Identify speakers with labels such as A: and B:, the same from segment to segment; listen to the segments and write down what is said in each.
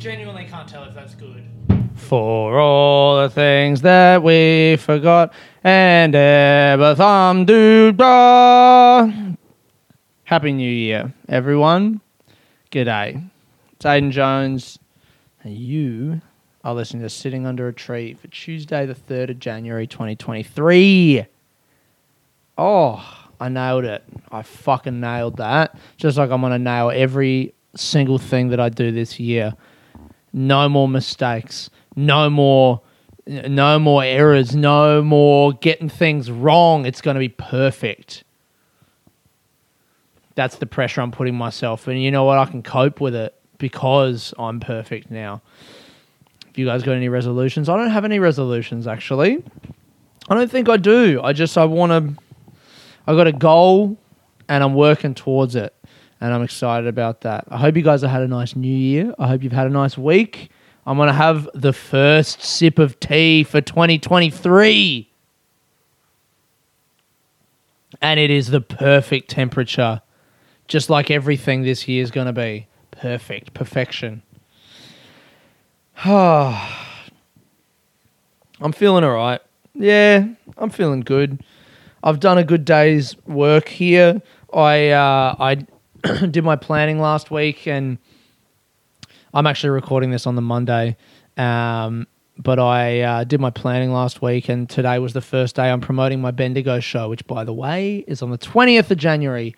A: genuinely can't tell if that's good.
B: For all the things that we forgot and ever thumb do blah. Happy New Year, everyone. G'day. It's Aiden Jones, and you are listening to Sitting Under a Tree for Tuesday, the 3rd of January, 2023. Oh, I nailed it. I fucking nailed that. Just like I'm going to nail every single thing that I do this year. No more mistakes. No more no more errors, no more getting things wrong. It's going to be perfect. That's the pressure I'm putting myself and you know what? I can cope with it because I'm perfect now. If you guys got any resolutions, I don't have any resolutions actually. I don't think I do. I just I want to I got a goal and I'm working towards it. And I'm excited about that. I hope you guys have had a nice new year. I hope you've had a nice week. I'm going to have the first sip of tea for 2023. And it is the perfect temperature. Just like everything this year is going to be. Perfect. Perfection. I'm feeling all right. Yeah, I'm feeling good. I've done a good day's work here. I uh, I did my planning last week, and I'm actually recording this on the Monday. Um, but I uh, did my planning last week, and today was the first day I'm promoting my Bendigo show, which, by the way, is on the 20th of January,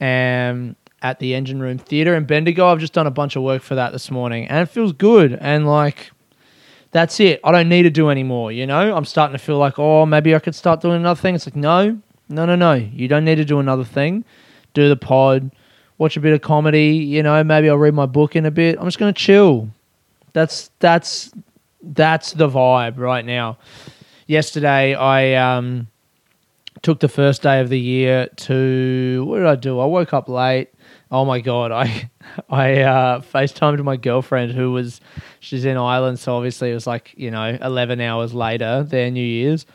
B: um, at the Engine Room Theatre in Bendigo. I've just done a bunch of work for that this morning, and it feels good. And like, that's it. I don't need to do any more. You know, I'm starting to feel like, oh, maybe I could start doing another thing. It's like, no, no, no, no. You don't need to do another thing. Do the pod, watch a bit of comedy. You know, maybe I'll read my book in a bit. I'm just gonna chill. That's that's that's the vibe right now. Yesterday, I um, took the first day of the year to what did I do? I woke up late. Oh my god, I I uh, FaceTimed my girlfriend who was she's in Ireland, so obviously it was like you know eleven hours later their New Year's.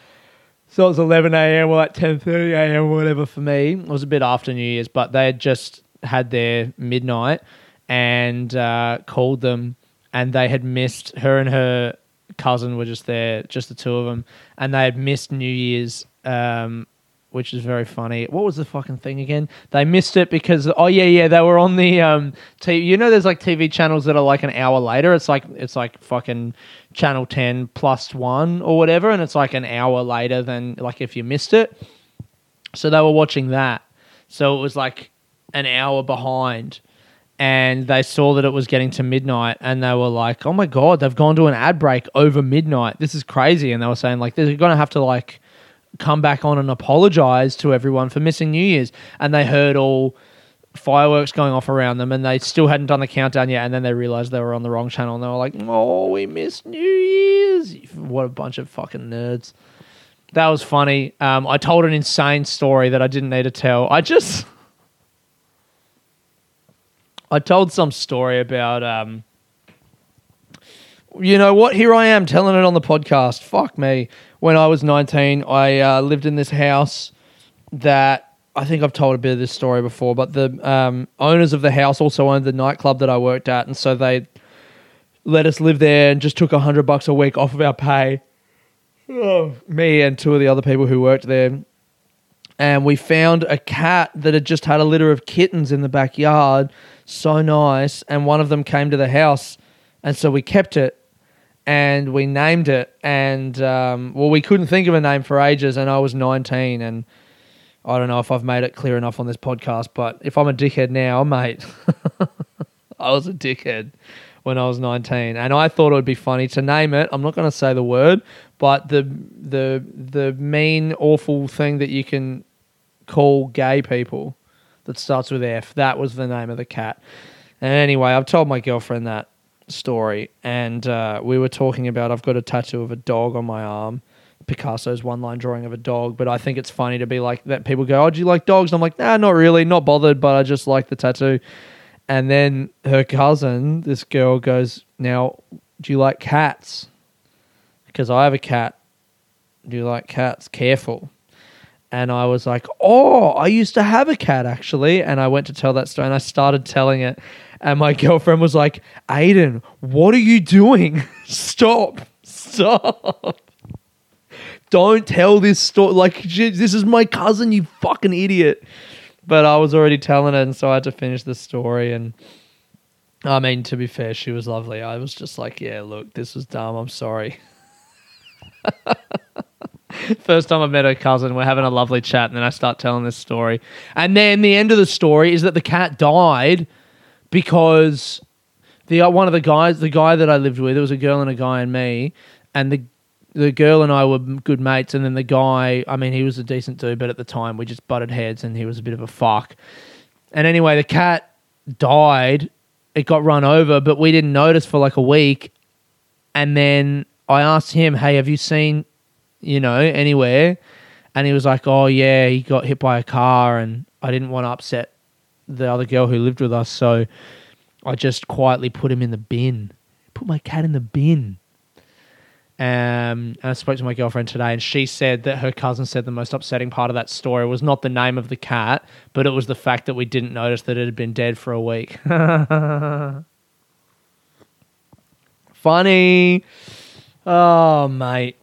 B: So it was eleven a.m. or like ten thirty a.m. or whatever for me. It was a bit after New Year's, but they had just had their midnight and uh, called them, and they had missed her and her cousin were just there, just the two of them, and they had missed New Year's. Um, which is very funny. What was the fucking thing again? They missed it because oh yeah yeah they were on the um TV. You know there's like TV channels that are like an hour later. It's like it's like fucking channel ten plus one or whatever, and it's like an hour later than like if you missed it. So they were watching that. So it was like an hour behind. And they saw that it was getting to midnight, and they were like, "Oh my god, they've gone to an ad break over midnight. This is crazy." And they were saying like, "They're gonna have to like come back on and apologize to everyone for missing New Year's. And they heard all fireworks going off around them and they still hadn't done the countdown yet. And then they realized they were on the wrong channel and they were like, oh, we missed New Year's. What a bunch of fucking nerds. That was funny. Um, I told an insane story that I didn't need to tell. I just. I told some story about. Um, you know what? Here I am telling it on the podcast. Fuck me when I was 19, I uh, lived in this house that I think I've told a bit of this story before, but the um, owners of the house also owned the nightclub that I worked at, and so they let us live there and just took a hundred bucks a week off of our pay. Oh, me and two of the other people who worked there, and we found a cat that had just had a litter of kittens in the backyard. So nice, and one of them came to the house, and so we kept it and we named it. And um, well, we couldn't think of a name for ages, and I was 19, and I don't know if I've made it clear enough on this podcast, but if I'm a dickhead now, mate, I was a dickhead when I was 19, and I thought it would be funny to name it. I'm not going to say the word, but the the the mean, awful thing that you can call gay people that starts with F. That was the name of the cat. And anyway, I've told my girlfriend that story, and uh, we were talking about I've got a tattoo of a dog on my arm. Picasso's one line drawing of a dog, but I think it's funny to be like that. People go, "Oh, do you like dogs?" And I'm like, "Nah, not really, not bothered, but I just like the tattoo." And then her cousin, this girl, goes, "Now, do you like cats?" Because I have a cat. Do you like cats? Careful. And I was like, "Oh, I used to have a cat actually." And I went to tell that story, and I started telling it, and my girlfriend was like, "Aiden, what are you doing? Stop, stop." Don't tell this story. Like, this is my cousin, you fucking idiot. But I was already telling it, and so I had to finish the story. And I mean, to be fair, she was lovely. I was just like, yeah, look, this was dumb. I'm sorry. First time I met her cousin, we're having a lovely chat, and then I start telling this story. And then the end of the story is that the cat died because the uh, one of the guys, the guy that I lived with, it was a girl and a guy and me, and the the girl and I were good mates, and then the guy, I mean, he was a decent dude, but at the time we just butted heads, and he was a bit of a fuck. And anyway, the cat died. It got run over, but we didn't notice for like a week. And then I asked him, "Hey, have you seen, you know, anywhere?" And he was like, "Oh yeah, he got hit by a car, and I didn't want to upset the other girl who lived with us, so I just quietly put him in the bin. Put my cat in the bin." Um, and I spoke to my girlfriend today, and she said that her cousin said the most upsetting part of that story was not the name of the cat, but it was the fact that we didn't notice that it had been dead for a week. Funny. Oh, mate.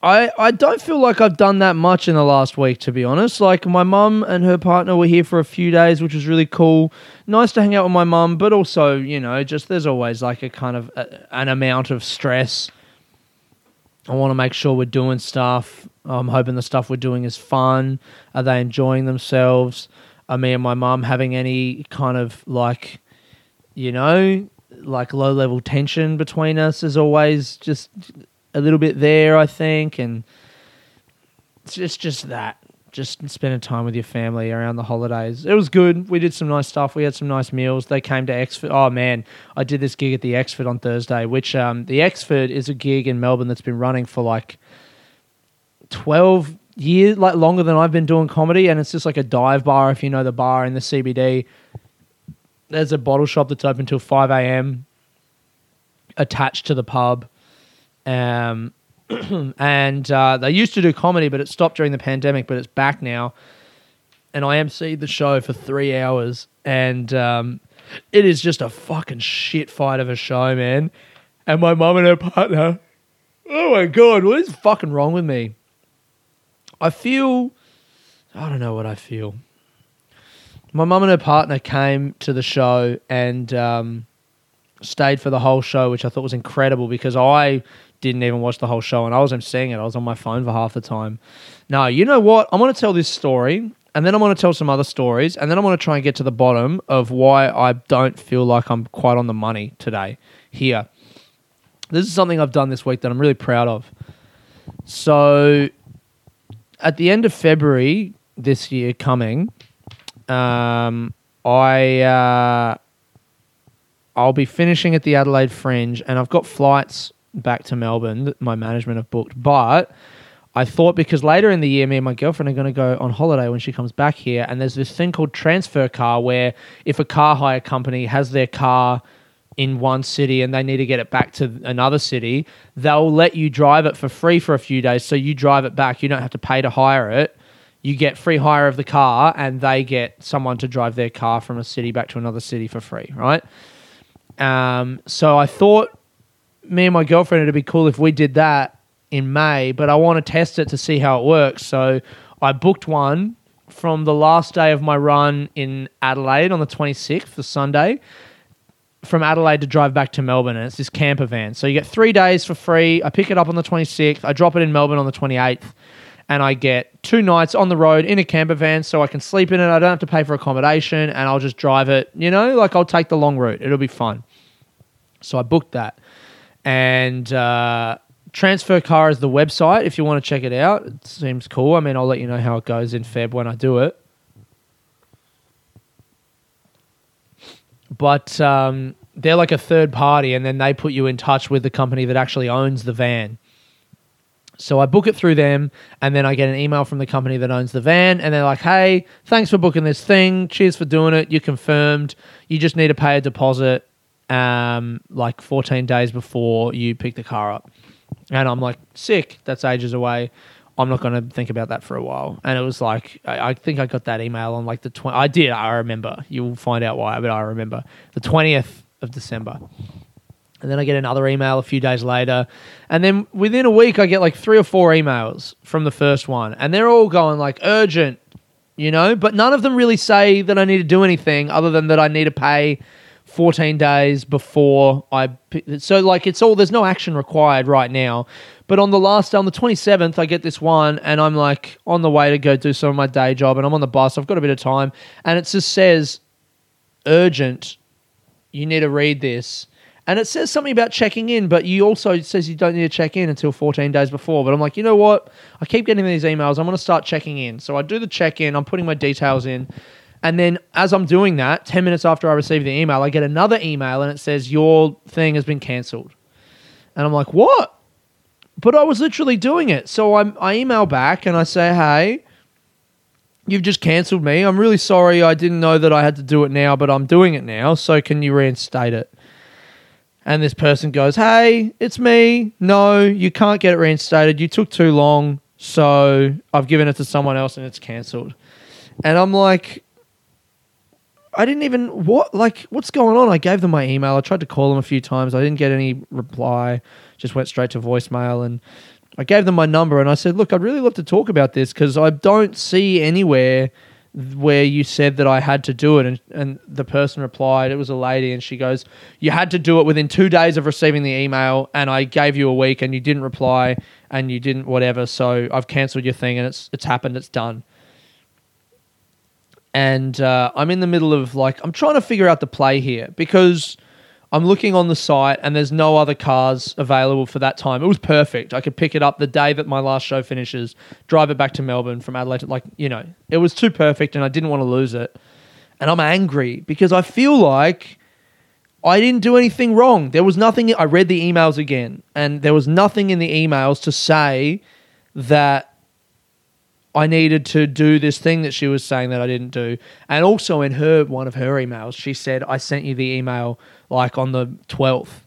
B: I, I don't feel like I've done that much in the last week, to be honest. Like, my mum and her partner were here for a few days, which was really cool. Nice to hang out with my mum, but also, you know, just there's always like a kind of a, an amount of stress. I want to make sure we're doing stuff. I'm hoping the stuff we're doing is fun. Are they enjoying themselves? Are me and my mum having any kind of like, you know, like low level tension between us is always just a little bit there, I think, and it's just just that. Just spending time with your family around the holidays. It was good. We did some nice stuff. We had some nice meals. They came to Exford. Oh man, I did this gig at the Exford on Thursday, which um, the Exford is a gig in Melbourne that's been running for like twelve years, like longer than I've been doing comedy, and it's just like a dive bar. If you know the bar in the CBD, there's a bottle shop that's open till 5 a.m. attached to the pub. Um, and uh, they used to do comedy, but it stopped during the pandemic, but it's back now. And I emceed the show for three hours, and um, it is just a fucking shit fight of a show, man. And my mum and her partner, oh my god, what is fucking wrong with me? I feel, I don't know what I feel my mum and her partner came to the show and um, stayed for the whole show, which I thought was incredible because I didn't even watch the whole show and I was seeing it. I was on my phone for half the time. Now, you know what? I'm going to tell this story and then I'm going to tell some other stories and then I'm going to try and get to the bottom of why I don't feel like I'm quite on the money today here. This is something I've done this week that I'm really proud of. So, at the end of February this year coming, um, I uh, I'll be finishing at the Adelaide Fringe, and I've got flights back to Melbourne that my management have booked. But I thought because later in the year, me and my girlfriend are going to go on holiday when she comes back here, and there's this thing called transfer car, where if a car hire company has their car in one city and they need to get it back to another city, they'll let you drive it for free for a few days. So you drive it back, you don't have to pay to hire it you get free hire of the car and they get someone to drive their car from a city back to another city for free, right? Um, so I thought me and my girlfriend it'd be cool if we did that in May, but I want to test it to see how it works. So I booked one from the last day of my run in Adelaide on the 26th, the Sunday, from Adelaide to drive back to Melbourne. And it's this camper van. So you get three days for free. I pick it up on the 26th. I drop it in Melbourne on the 28th and I get two nights on the road in a camper van so I can sleep in it. I don't have to pay for accommodation and I'll just drive it, you know, like I'll take the long route. It'll be fun. So I booked that. And uh, Transfer Car is the website if you want to check it out. It seems cool. I mean, I'll let you know how it goes in Feb when I do it. But um, they're like a third party, and then they put you in touch with the company that actually owns the van. So I book it through them, and then I get an email from the company that owns the van, and they're like, "Hey, thanks for booking this thing. Cheers for doing it. You confirmed. You just need to pay a deposit, um, like 14 days before you pick the car up." And I'm like, "Sick. That's ages away." I'm not going to think about that for a while. And it was like, I, I think I got that email on like the 20. I did, I remember. You'll find out why, but I remember. The 20th of December. And then I get another email a few days later. And then within a week, I get like three or four emails from the first one. And they're all going like urgent, you know, but none of them really say that I need to do anything other than that I need to pay 14 days before I. So, like, it's all, there's no action required right now. But on the last day, on the 27th, I get this one and I'm like on the way to go do some of my day job and I'm on the bus. I've got a bit of time and it just says urgent. You need to read this. And it says something about checking in, but you also says you don't need to check in until 14 days before. But I'm like, you know what? I keep getting these emails. I'm going to start checking in. So I do the check in. I'm putting my details in. And then as I'm doing that, 10 minutes after I receive the email, I get another email and it says, Your thing has been cancelled. And I'm like, What? But I was literally doing it. So I'm, I email back and I say, Hey, you've just cancelled me. I'm really sorry. I didn't know that I had to do it now, but I'm doing it now. So can you reinstate it? And this person goes, Hey, it's me. No, you can't get it reinstated. You took too long. So I've given it to someone else and it's cancelled. And I'm like, I didn't even what like what's going on? I gave them my email. I tried to call them a few times. I didn't get any reply. Just went straight to voicemail and I gave them my number and I said, "Look, I'd really love to talk about this because I don't see anywhere where you said that I had to do it." And, and the person replied, it was a lady, and she goes, "You had to do it within two days of receiving the email, and I gave you a week, and you didn't reply, and you didn't whatever. So I've cancelled your thing, and it's it's happened. It's done." And uh, I'm in the middle of like I'm trying to figure out the play here because I'm looking on the site and there's no other cars available for that time. It was perfect. I could pick it up the day that my last show finishes, drive it back to Melbourne from Adelaide. Like you know, it was too perfect, and I didn't want to lose it. And I'm angry because I feel like I didn't do anything wrong. There was nothing. I read the emails again, and there was nothing in the emails to say that I needed to do this thing that she was saying that I didn't do. And also in her one of her emails, she said, I sent you the email like on the 12th.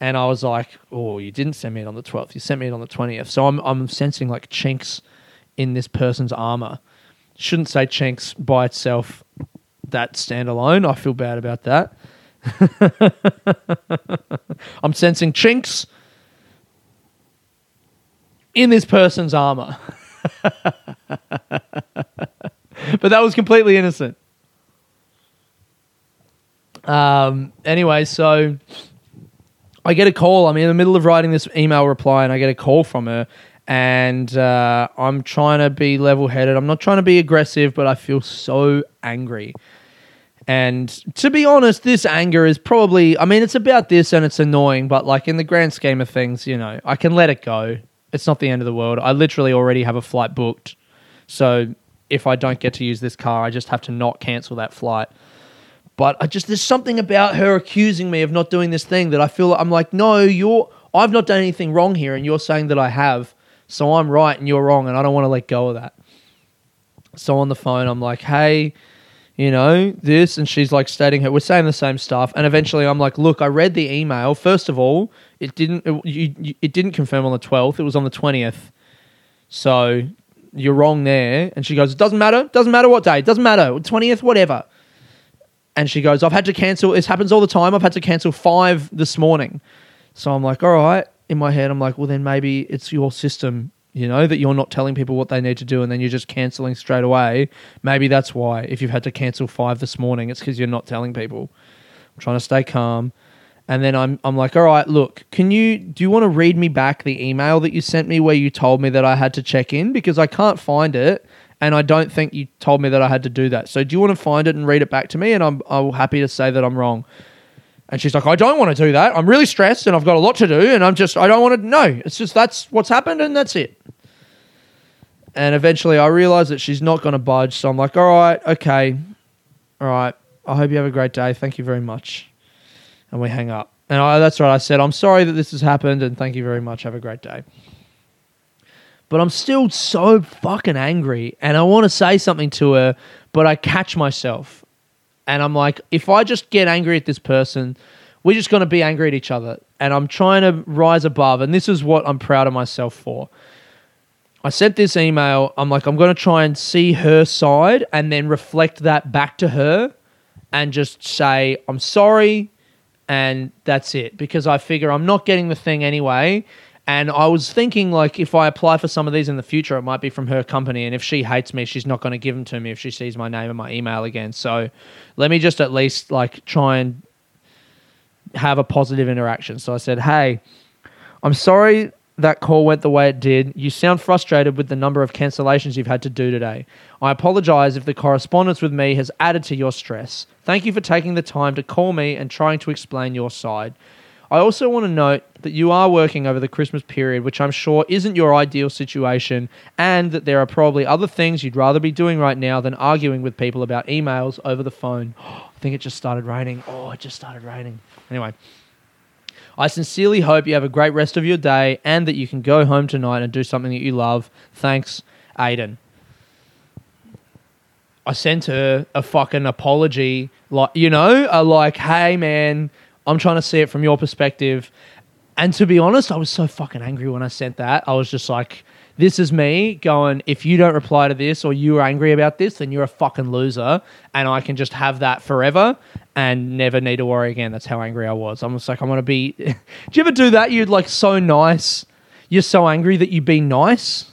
B: And I was like, oh, you didn't send me it on the 12th. You sent me it on the 20th. So I'm, I'm sensing like chinks in this person's armor. Shouldn't say chinks by itself, that standalone. I feel bad about that. I'm sensing chinks in this person's armor. but that was completely innocent. Um, anyway, so I get a call. I'm in the middle of writing this email reply, and I get a call from her. And uh, I'm trying to be level headed. I'm not trying to be aggressive, but I feel so angry. And to be honest, this anger is probably, I mean, it's about this and it's annoying, but like in the grand scheme of things, you know, I can let it go. It's not the end of the world. I literally already have a flight booked. So if I don't get to use this car, I just have to not cancel that flight. But I just there's something about her accusing me of not doing this thing that I feel I'm like, no, you're I've not done anything wrong here, and you're saying that I have, so I'm right and you're wrong, and I don't want to let go of that. So on the phone, I'm like, hey, you know, this, and she's like stating her, we're saying the same stuff, and eventually I'm like, look, I read the email. First of all, it didn't, it, you, it didn't confirm on the 12th. It was on the 20th. So you're wrong there. And she goes, it doesn't matter. Doesn't matter what day. It doesn't matter. 20th, whatever. And she goes, I've had to cancel. This happens all the time. I've had to cancel five this morning. So I'm like, all right. In my head, I'm like, well, then maybe it's your system, you know, that you're not telling people what they need to do and then you're just canceling straight away. Maybe that's why. If you've had to cancel five this morning, it's because you're not telling people. I'm trying to stay calm. And then I'm, I'm like, all right, look, can you, do you want to read me back the email that you sent me where you told me that I had to check in? Because I can't find it and I don't think you told me that I had to do that. So do you want to find it and read it back to me? And I'm, I'm happy to say that I'm wrong. And she's like, I don't want to do that. I'm really stressed and I've got a lot to do. And I'm just, I don't want to know. It's just, that's what's happened and that's it. And eventually I realize that she's not going to budge. So I'm like, all right, okay. All right. I hope you have a great day. Thank you very much. And we hang up. And I, that's right. I said, I'm sorry that this has happened and thank you very much. Have a great day but I'm still so fucking angry and I want to say something to her, but I catch myself. And I'm like, if I just get angry at this person, we're just going to be angry at each other. And I'm trying to rise above. And this is what I'm proud of myself for. I sent this email. I'm like, I'm going to try and see her side and then reflect that back to her and just say, I'm sorry. And that's it. Because I figure I'm not getting the thing anyway. And I was thinking, like, if I apply for some of these in the future, it might be from her company. And if she hates me, she's not going to give them to me if she sees my name and my email again. So let me just at least, like, try and have a positive interaction. So I said, Hey, I'm sorry that call went the way it did. You sound frustrated with the number of cancellations you've had to do today. I apologize if the correspondence with me has added to your stress. Thank you for taking the time to call me and trying to explain your side. I also want to note that you are working over the Christmas period, which I'm sure isn't your ideal situation, and that there are probably other things you'd rather be doing right now than arguing with people about emails over the phone. I think it just started raining. Oh, it just started raining. Anyway, I sincerely hope you have a great rest of your day and that you can go home tonight and do something that you love. Thanks, Aiden. I sent her a fucking apology, like you know, a like, hey man, I'm trying to see it from your perspective. And to be honest, I was so fucking angry when I sent that. I was just like, this is me going, if you don't reply to this or you're angry about this, then you're a fucking loser. And I can just have that forever and never need to worry again. That's how angry I was. I'm just like, I'm going to be. do you ever do that? You're like so nice. You're so angry that you'd be nice.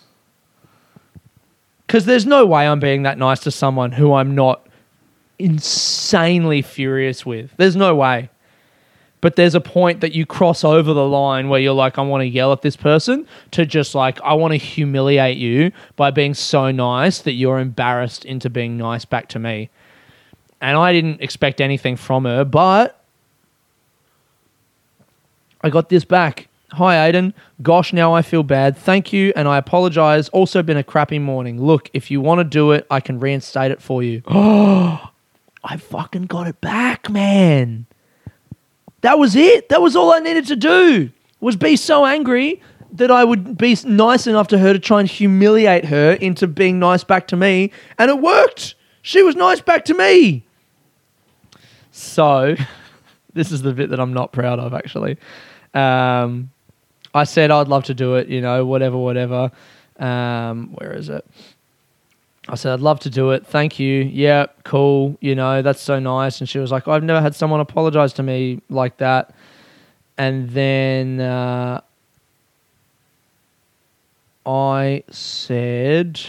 B: Because there's no way I'm being that nice to someone who I'm not insanely furious with. There's no way. But there's a point that you cross over the line where you're like, I want to yell at this person to just like, I want to humiliate you by being so nice that you're embarrassed into being nice back to me. And I didn't expect anything from her, but I got this back. Hi, Aiden. Gosh, now I feel bad. Thank you, and I apologize. Also, been a crappy morning. Look, if you want to do it, I can reinstate it for you. Oh, I fucking got it back, man. That was it. That was all I needed to do. Was be so angry that I would be nice enough to her to try and humiliate her into being nice back to me, and it worked. She was nice back to me. So, this is the bit that I'm not proud of, actually. Um, I said I'd love to do it, you know, whatever, whatever. Um, where is it? I said, I'd love to do it. Thank you. Yeah, cool. You know, that's so nice. And she was like, I've never had someone apologize to me like that. And then uh, I said,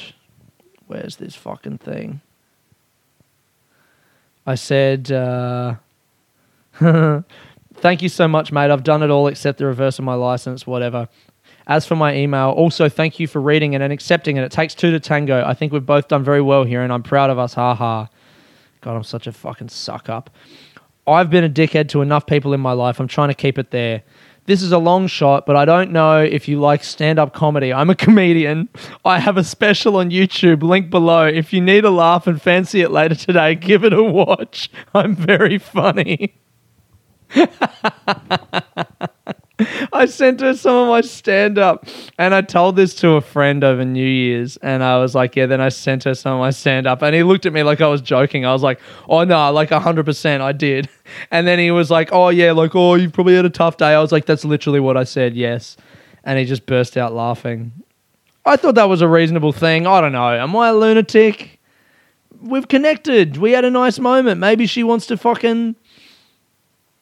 B: Where's this fucking thing? I said, uh, Thank you so much, mate. I've done it all except the reverse of my license, whatever. As for my email, also thank you for reading it and accepting it. It takes two to tango. I think we've both done very well here, and I'm proud of us. Ha ha. God, I'm such a fucking suck up. I've been a dickhead to enough people in my life. I'm trying to keep it there. This is a long shot, but I don't know if you like stand up comedy. I'm a comedian. I have a special on YouTube, link below. If you need a laugh and fancy it later today, give it a watch. I'm very funny. I sent her some of my stand up and I told this to a friend over New Year's and I was like, yeah, then I sent her some of my stand up and he looked at me like I was joking. I was like, oh no, like 100% I did. And then he was like, oh yeah, like, oh, you probably had a tough day. I was like, that's literally what I said, yes. And he just burst out laughing. I thought that was a reasonable thing. I don't know. Am I a lunatic? We've connected. We had a nice moment. Maybe she wants to fucking,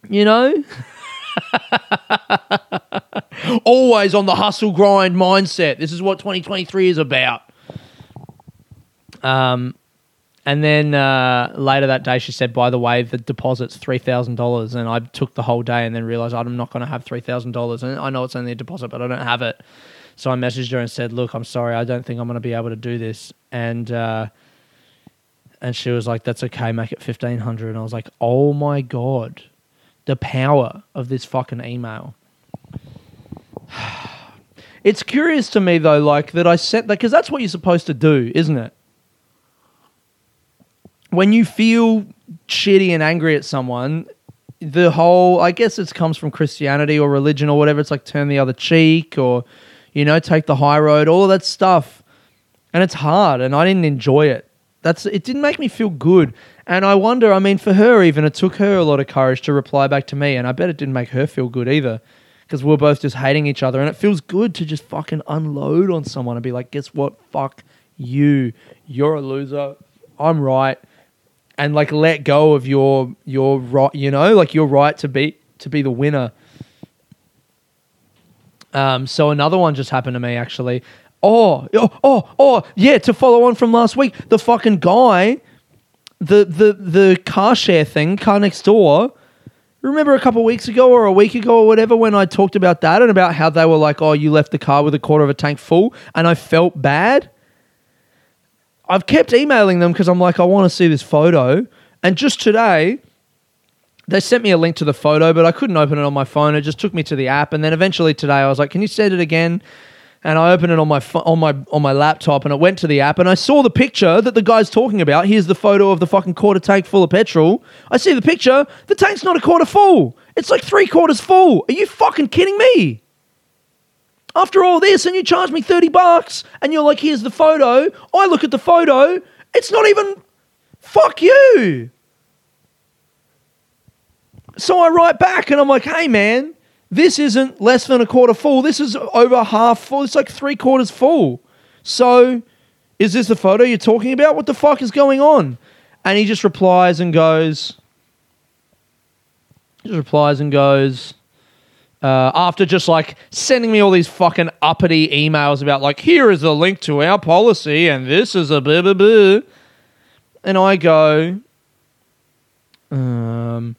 B: you know? Always on the hustle grind mindset. This is what 2023 is about. Um, and then uh, later that day, she said, "By the way, the deposit's three thousand dollars." And I took the whole day, and then realized I'm not going to have three thousand dollars. And I know it's only a deposit, but I don't have it. So I messaged her and said, "Look, I'm sorry, I don't think I'm going to be able to do this." And uh, and she was like, "That's okay, make it fifteen hundred. And I was like, "Oh my god, the power of this fucking email." It's curious to me though, like that I sent that because that's what you're supposed to do, isn't it? When you feel shitty and angry at someone, the whole I guess it comes from Christianity or religion or whatever. It's like turn the other cheek or you know take the high road, all that stuff, and it's hard, and I didn't enjoy it. That's it didn't make me feel good, and I wonder. I mean, for her even, it took her a lot of courage to reply back to me, and I bet it didn't make her feel good either because we're both just hating each other, and it feels good to just fucking unload on someone and be like, guess what? Fuck you. You're a loser. I'm right, and like let go of your your right. You know, like your right to be to be the winner. Um, so another one just happened to me actually. Oh, oh, oh, oh, yeah. To follow on from last week, the fucking guy, the the the car share thing, car next door. Remember a couple weeks ago or a week ago or whatever when I talked about that and about how they were like, "Oh, you left the car with a quarter of a tank full," and I felt bad. I've kept emailing them because I'm like, I want to see this photo. And just today, they sent me a link to the photo, but I couldn't open it on my phone. It just took me to the app, and then eventually today I was like, "Can you send it again?" And I opened it on my pho- on my on my laptop, and it went to the app, and I saw the picture that the guy's talking about. Here's the photo of the fucking quarter tank full of petrol. I see the picture. The tank's not a quarter full. It's like three quarters full. Are you fucking kidding me? After all this, and you charge me thirty bucks, and you're like, "Here's the photo." I look at the photo. It's not even. Fuck you. So I write back and I'm like, hey man, this isn't less than a quarter full. This is over half full. It's like three quarters full. So is this the photo you're talking about? What the fuck is going on? And he just replies and goes, just replies and goes, uh, after just like sending me all these fucking uppity emails about like, here is a link to our policy and this is a blah, blah, blah. And I go, um,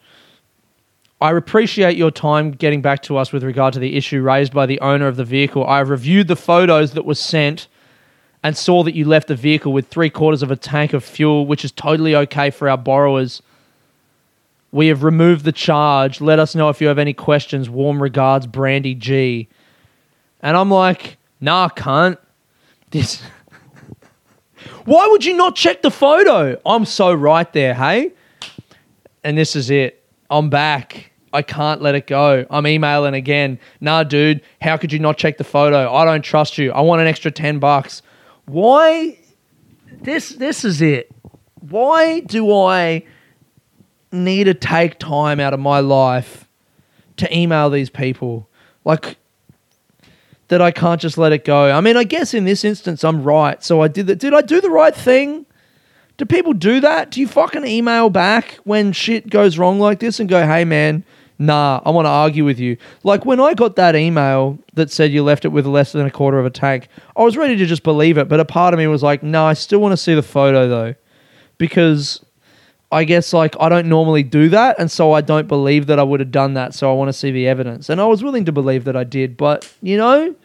B: I appreciate your time getting back to us with regard to the issue raised by the owner of the vehicle. I have reviewed the photos that were sent and saw that you left the vehicle with three quarters of a tank of fuel, which is totally okay for our borrowers. We have removed the charge. Let us know if you have any questions. Warm regards, Brandy G. And I'm like, nah, cunt. This. Why would you not check the photo? I'm so right there, hey? And this is it. I'm back. I can't let it go. I'm emailing again. Nah, dude, how could you not check the photo? I don't trust you. I want an extra 10 bucks. Why this this is it. Why do I need to take time out of my life to email these people? Like that I can't just let it go. I mean, I guess in this instance I'm right. So I did that. Did I do the right thing? Do people do that? Do you fucking email back when shit goes wrong like this and go, hey man, nah, I want to argue with you? Like when I got that email that said you left it with less than a quarter of a tank, I was ready to just believe it. But a part of me was like, no, I still want to see the photo though. Because I guess like I don't normally do that. And so I don't believe that I would have done that. So I want to see the evidence. And I was willing to believe that I did. But, you know?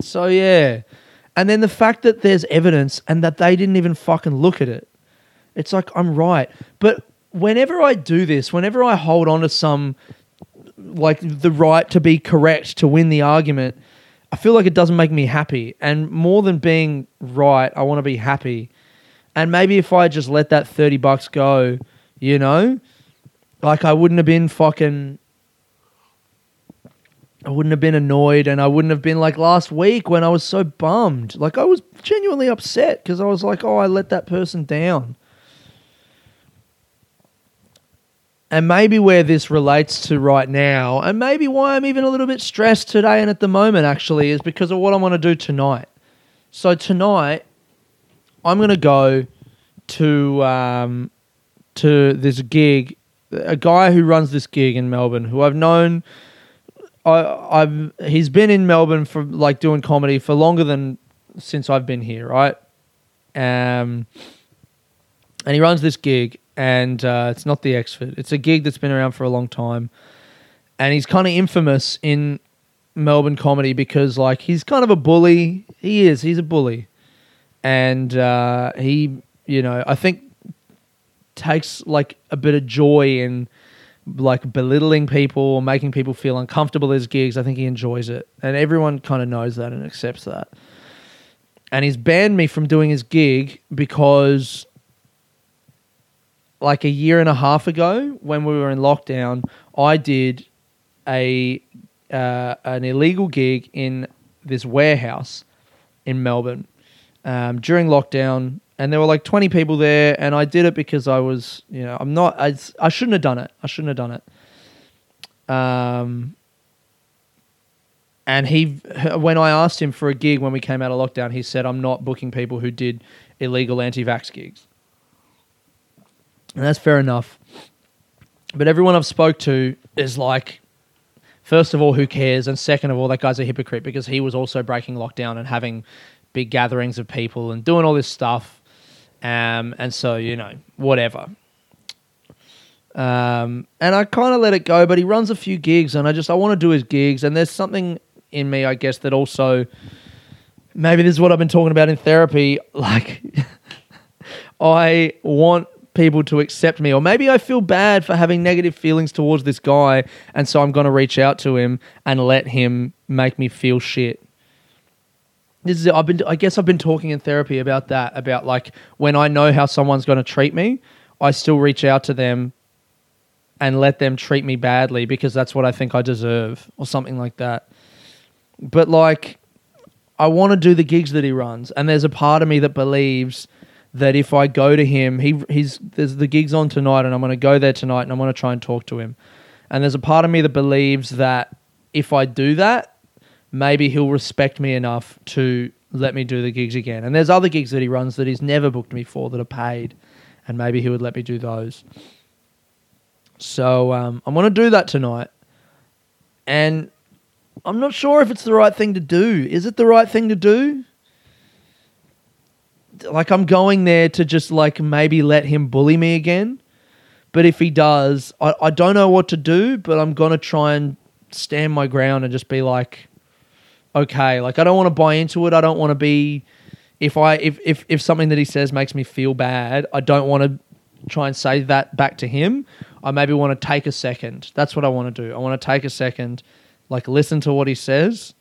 B: So yeah. And then the fact that there's evidence and that they didn't even fucking look at it. It's like I'm right. But whenever I do this, whenever I hold on to some like the right to be correct to win the argument, I feel like it doesn't make me happy. And more than being right, I want to be happy. And maybe if I just let that 30 bucks go, you know, like I wouldn't have been fucking I wouldn't have been annoyed and I wouldn't have been like last week when I was so bummed. Like I was genuinely upset because I was like, oh, I let that person down. And maybe where this relates to right now, and maybe why I'm even a little bit stressed today and at the moment actually, is because of what I want to do tonight. So tonight, I'm going to go to um, to this gig. A guy who runs this gig in Melbourne, who I've known I, I've he's been in Melbourne for like doing comedy for longer than since I've been here, right? Um, and he runs this gig, and uh, it's not the Exford. It's a gig that's been around for a long time, and he's kind of infamous in Melbourne comedy because like he's kind of a bully. He is. He's a bully, and uh, he, you know, I think takes like a bit of joy in like belittling people or making people feel uncomfortable his gigs. I think he enjoys it. And everyone kind of knows that and accepts that. And he's banned me from doing his gig because like a year and a half ago when we were in lockdown, I did a uh, an illegal gig in this warehouse in Melbourne um, during lockdown and there were like 20 people there and i did it because i was you know i'm not i, I shouldn't have done it. I shouldn't have done it. Um and he, when I asked him for a gig when we came out of lockdown, he said, "I'm not booking people who did illegal anti-vax gigs," and that's fair enough. But everyone I've spoke to is like, first of all, who cares, and second of all, that guy's a hypocrite because he was also breaking lockdown and having big gatherings of people and doing all this stuff, um, and so you know, whatever. Um, and I kind of let it go, but he runs a few gigs, and I just I want to do his gigs, and there's something in me, I guess, that also maybe this is what I've been talking about in therapy. Like, I want people to accept me, or maybe I feel bad for having negative feelings towards this guy, and so I'm going to reach out to him and let him make me feel shit. This is I've been I guess I've been talking in therapy about that about like when I know how someone's going to treat me, I still reach out to them and let them treat me badly because that's what I think I deserve or something like that. But like I want to do the gigs that he runs and there's a part of me that believes that if I go to him, he he's there's the gigs on tonight and I'm going to go there tonight and I'm going to try and talk to him. And there's a part of me that believes that if I do that, maybe he'll respect me enough to let me do the gigs again. And there's other gigs that he runs that he's never booked me for that are paid and maybe he would let me do those. So um, I'm going to do that tonight. And I'm not sure if it's the right thing to do. Is it the right thing to do? Like, I'm going there to just, like, maybe let him bully me again. But if he does, I, I don't know what to do, but I'm going to try and stand my ground and just be like, okay. Like, I don't want to buy into it. I don't want to be. If I if, if if something that he says makes me feel bad, I don't want to try and say that back to him. I maybe want to take a second. That's what I want to do. I want to take a second, like listen to what he says,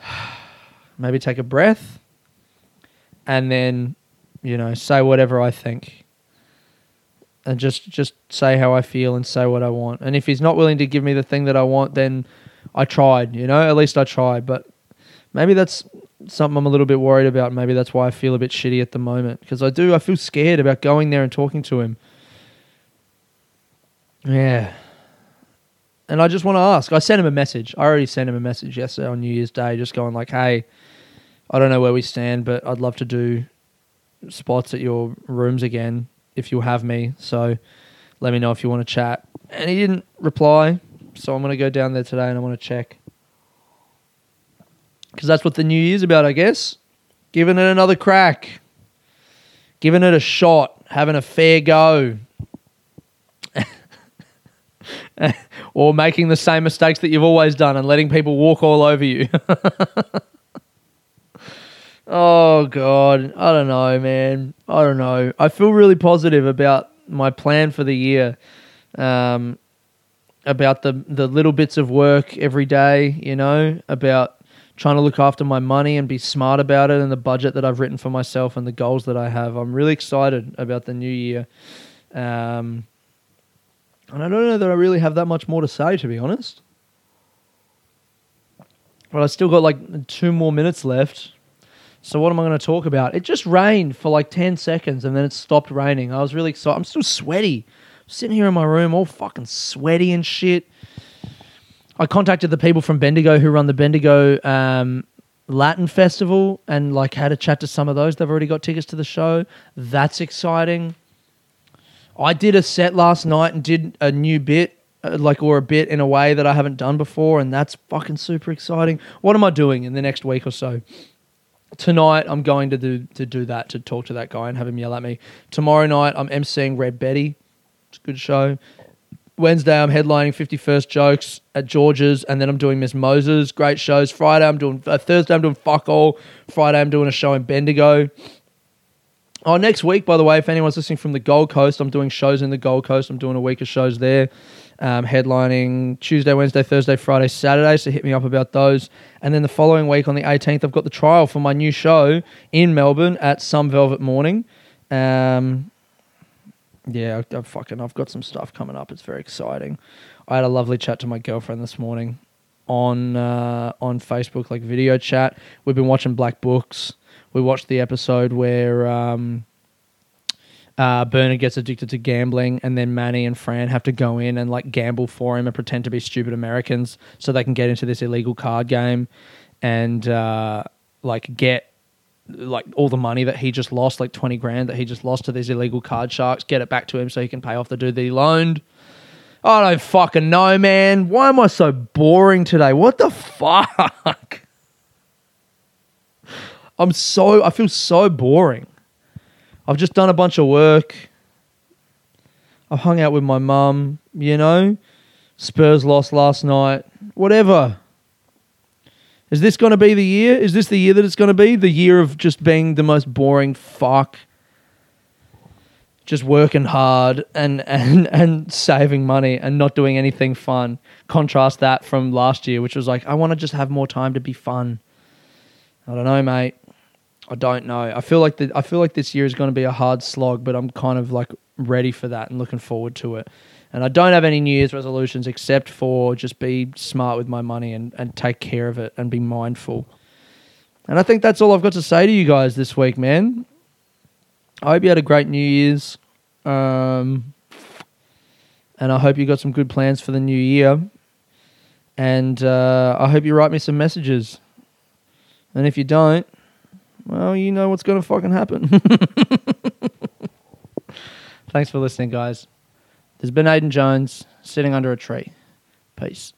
B: maybe take a breath, and then, you know, say whatever I think. And just just say how I feel and say what I want. And if he's not willing to give me the thing that I want, then I tried, you know, at least I tried. But maybe that's something I'm a little bit worried about. Maybe that's why I feel a bit shitty at the moment because I do. I feel scared about going there and talking to him. Yeah. And I just want to ask. I sent him a message. I already sent him a message yesterday on New Year's Day, just going like, "Hey, I don't know where we stand, but I'd love to do spots at your rooms again if you'll have me. So let me know if you want to chat." And he didn't reply, so I'm gonna go down there today and I want to check because that's what the New Year's about, I guess. Giving it another crack, giving it a shot, having a fair go. or making the same mistakes that you've always done and letting people walk all over you. oh god, I don't know, man. I don't know. I feel really positive about my plan for the year. Um, about the the little bits of work every day, you know, about trying to look after my money and be smart about it and the budget that I've written for myself and the goals that I have. I'm really excited about the new year. Um, and I don't know that I really have that much more to say, to be honest. But I still got like two more minutes left. So what am I going to talk about? It just rained for like 10 seconds and then it stopped raining. I was really excited. I'm still sweaty. Sitting here in my room all fucking sweaty and shit. I contacted the people from Bendigo who run the Bendigo um, Latin Festival and like had a chat to some of those. They've already got tickets to the show. That's exciting. I did a set last night and did a new bit, uh, like or a bit in a way that I haven't done before, and that's fucking super exciting. What am I doing in the next week or so? Tonight I'm going to do to do that to talk to that guy and have him yell at me. Tomorrow night I'm emceeing Red Betty. It's a good show. Wednesday, I'm headlining 51st Jokes at George's, and then I'm doing Miss Moses. Great shows. Friday, I'm doing uh, Thursday, I'm doing Fuck All. Friday, I'm doing a show in Bendigo. Oh, next week, by the way, if anyone's listening from the Gold Coast, I'm doing shows in the Gold Coast. I'm doing a week of shows there, um, headlining Tuesday, Wednesday, Thursday, Friday, Saturday. So hit me up about those. And then the following week on the 18th, I've got the trial for my new show in Melbourne at Some Velvet Morning. Um, yeah, I, I fucking I've got some stuff coming up. It's very exciting. I had a lovely chat to my girlfriend this morning on uh, on Facebook, like video chat. We've been watching Black Books. We watched the episode where um, Uh, Bernard gets addicted to gambling, and then Manny and Fran have to go in and like gamble for him and pretend to be stupid Americans so they can get into this illegal card game and uh, like get like all the money that he just lost, like twenty grand that he just lost to these illegal card sharks, get it back to him so he can pay off the dude that he loaned. I don't fucking know, man. Why am I so boring today? What the fuck? I'm so I feel so boring. I've just done a bunch of work. I've hung out with my mum, you know. Spurs lost last night. Whatever. Is this going to be the year? Is this the year that it's going to be? The year of just being the most boring fuck. Just working hard and, and, and saving money and not doing anything fun. Contrast that from last year, which was like, I want to just have more time to be fun. I don't know, mate. I don't know. I feel like the, I feel like this year is going to be a hard slog, but I'm kind of like ready for that and looking forward to it. And I don't have any New Year's resolutions except for just be smart with my money and, and take care of it and be mindful. And I think that's all I've got to say to you guys this week, man. I hope you had a great New Year's. Um, and I hope you got some good plans for the new year. And uh, I hope you write me some messages. And if you don't, well, you know what's going to fucking happen. Thanks for listening, guys. There's been Aiden Jones sitting under a tree. Peace.